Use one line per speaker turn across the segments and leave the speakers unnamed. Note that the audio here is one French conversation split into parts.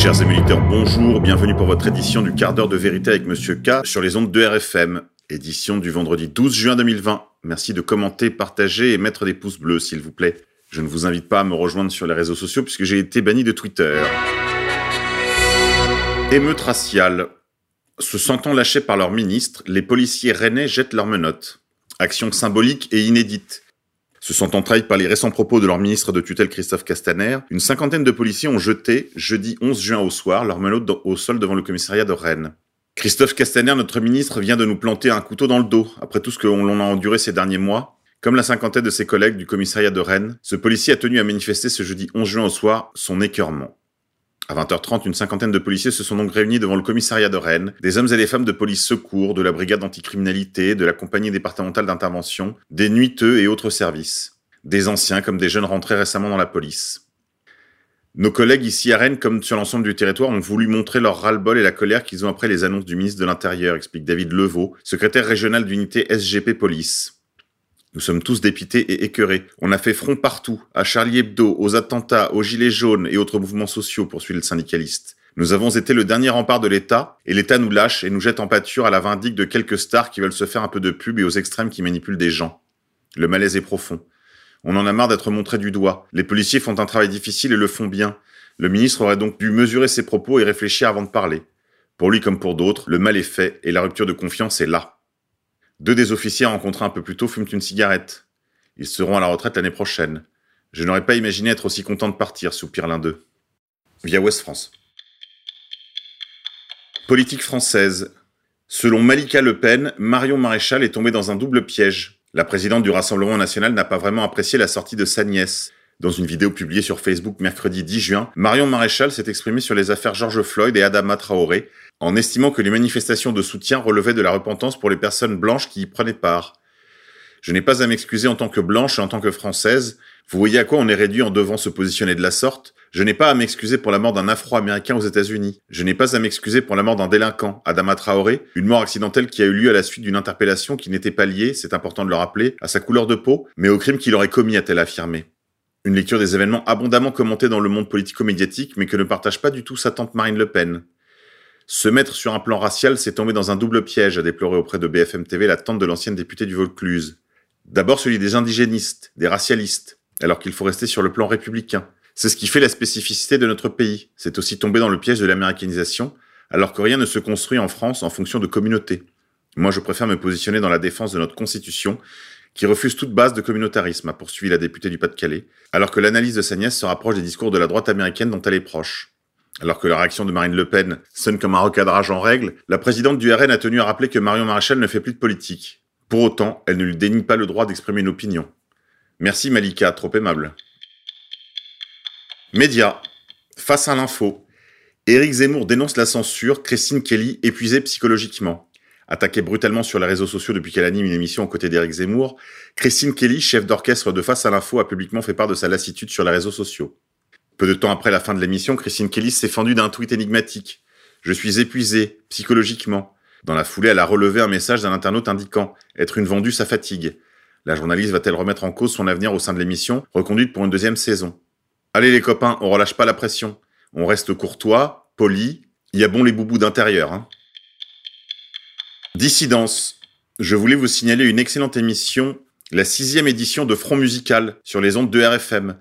Chers amis bonjour, bienvenue pour votre édition du quart d'heure de vérité avec Monsieur K sur les ondes de RFM, édition du vendredi 12 juin 2020. Merci de commenter, partager et mettre des pouces bleus s'il vous plaît. Je ne vous invite pas à me rejoindre sur les réseaux sociaux puisque j'ai été banni de Twitter. Émeute raciale. Se sentant lâchés par leur ministre, les policiers rennais jettent leurs menottes. Action symbolique et inédite. Se sentant trahis par les récents propos de leur ministre de tutelle Christophe Castaner, une cinquantaine de policiers ont jeté, jeudi 11 juin au soir, leurs menottes au sol devant le commissariat de Rennes. Christophe Castaner, notre ministre, vient de nous planter un couteau dans le dos, après tout ce que l'on a enduré ces derniers mois. Comme la cinquantaine de ses collègues du commissariat de Rennes, ce policier a tenu à manifester ce jeudi 11 juin au soir son écœurement. À 20h30, une cinquantaine de policiers se sont donc réunis devant le commissariat de Rennes, des hommes et des femmes de police secours, de la brigade anticriminalité, de la compagnie départementale d'intervention, des nuiteux et autres services. Des anciens comme des jeunes rentrés récemment dans la police. Nos collègues ici à Rennes, comme sur l'ensemble du territoire, ont voulu montrer leur ras-le-bol et la colère qu'ils ont après les annonces du ministre de l'Intérieur, explique David Levaux, secrétaire régional d'unité SGP Police. Nous sommes tous dépités et écœurés. On a fait front partout, à Charlie Hebdo, aux attentats, aux gilets jaunes et autres mouvements sociaux, poursuit le syndicaliste. Nous avons été le dernier rempart de l'État, et l'État nous lâche et nous jette en pâture à la vindicte de quelques stars qui veulent se faire un peu de pub et aux extrêmes qui manipulent des gens. Le malaise est profond. On en a marre d'être montré du doigt. Les policiers font un travail difficile et le font bien. Le ministre aurait donc dû mesurer ses propos et réfléchir avant de parler. Pour lui comme pour d'autres, le mal est fait et la rupture de confiance est là. Deux des officiers rencontrés un peu plus tôt fument une cigarette. Ils seront à la retraite l'année prochaine. Je n'aurais pas imaginé être aussi content de partir, soupire l'un d'eux. Via Ouest France. Politique française. Selon Malika Le Pen, Marion Maréchal est tombée dans un double piège. La présidente du Rassemblement national n'a pas vraiment apprécié la sortie de sa nièce. Dans une vidéo publiée sur Facebook mercredi 10 juin, Marion Maréchal s'est exprimée sur les affaires George Floyd et Adama Traoré, en estimant que les manifestations de soutien relevaient de la repentance pour les personnes blanches qui y prenaient part. Je n'ai pas à m'excuser en tant que blanche et en tant que française. Vous voyez à quoi on est réduit en devant se positionner de la sorte Je n'ai pas à m'excuser pour la mort d'un Afro-Américain aux États-Unis. Je n'ai pas à m'excuser pour la mort d'un délinquant, Adama Traoré, une mort accidentelle qui a eu lieu à la suite d'une interpellation qui n'était pas liée, c'est important de le rappeler, à sa couleur de peau, mais au crime qu'il aurait commis, a-t-elle affirmé. Une lecture des événements abondamment commentés dans le monde politico-médiatique, mais que ne partage pas du tout sa tante Marine Le Pen. Se mettre sur un plan racial, c'est tomber dans un double piège, a déploré auprès de BFM TV la tante de l'ancienne députée du Vaucluse. D'abord celui des indigénistes, des racialistes, alors qu'il faut rester sur le plan républicain. C'est ce qui fait la spécificité de notre pays. C'est aussi tomber dans le piège de l'américanisation, alors que rien ne se construit en France en fonction de communautés. Moi, je préfère me positionner dans la défense de notre Constitution qui refuse toute base de communautarisme, a poursuivi la députée du Pas-de-Calais, alors que l'analyse de sa nièce se rapproche des discours de la droite américaine dont elle est proche. Alors que la réaction de Marine Le Pen sonne comme un recadrage en règle, la présidente du RN a tenu à rappeler que Marion Maréchal ne fait plus de politique. Pour autant, elle ne lui dénie pas le droit d'exprimer une opinion. Merci Malika, trop aimable. Média. Face à l'info. Éric Zemmour dénonce la censure, Christine Kelly épuisée psychologiquement. Attaquée brutalement sur les réseaux sociaux depuis qu'elle anime une émission aux côtés d'Éric Zemmour, Christine Kelly, chef d'orchestre de Face à l'info, a publiquement fait part de sa lassitude sur les réseaux sociaux. Peu de temps après la fin de l'émission, Christine Kelly s'est fendue d'un tweet énigmatique. Je suis épuisée, psychologiquement. Dans la foulée, elle a relevé un message d'un internaute indiquant être une vendue, ça fatigue. La journaliste va-t-elle remettre en cause son avenir au sein de l'émission, reconduite pour une deuxième saison? Allez les copains, on relâche pas la pression. On reste courtois, poli. Il y a bon les boubous d'intérieur, hein. Dissidence. Je voulais vous signaler une excellente émission, la sixième édition de Front Musical sur les ondes de RFM,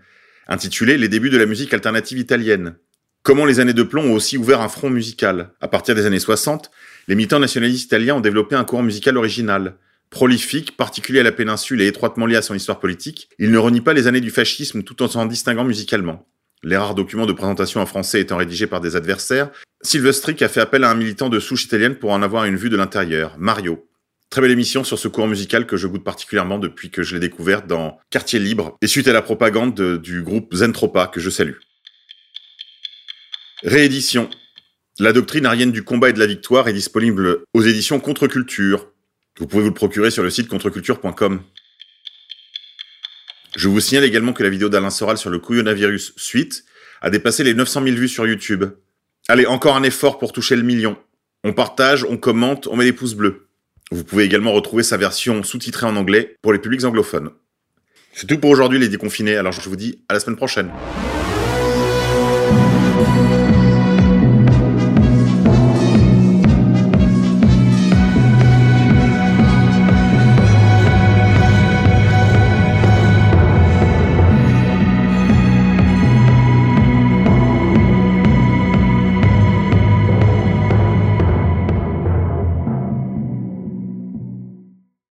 intitulée Les débuts de la musique alternative italienne. Comment les années de plomb ont aussi ouvert un front musical. À partir des années 60, les militants nationalistes italiens ont développé un courant musical original. Prolifique, particulier à la péninsule et étroitement lié à son histoire politique, il ne renie pas les années du fascisme tout en s'en distinguant musicalement. Les rares documents de présentation en français étant rédigés par des adversaires, Silvestric a fait appel à un militant de souche italienne pour en avoir une vue de l'intérieur, Mario. Très belle émission sur ce courant musical que je goûte particulièrement depuis que je l'ai découvert dans Quartier Libre et suite à la propagande du groupe Zentropa que je salue. Réédition. La doctrine arienne du combat et de la victoire est disponible aux éditions Contre-Culture. Vous pouvez vous le procurer sur le site contreculture.com. Je vous signale également que la vidéo d'Alain Soral sur le couillonavirus suite a dépassé les 900 000 vues sur YouTube. Allez, encore un effort pour toucher le million. On partage, on commente, on met des pouces bleus. Vous pouvez également retrouver sa version sous-titrée en anglais pour les publics anglophones. C'est tout pour aujourd'hui les déconfinés, alors je vous dis à la semaine prochaine.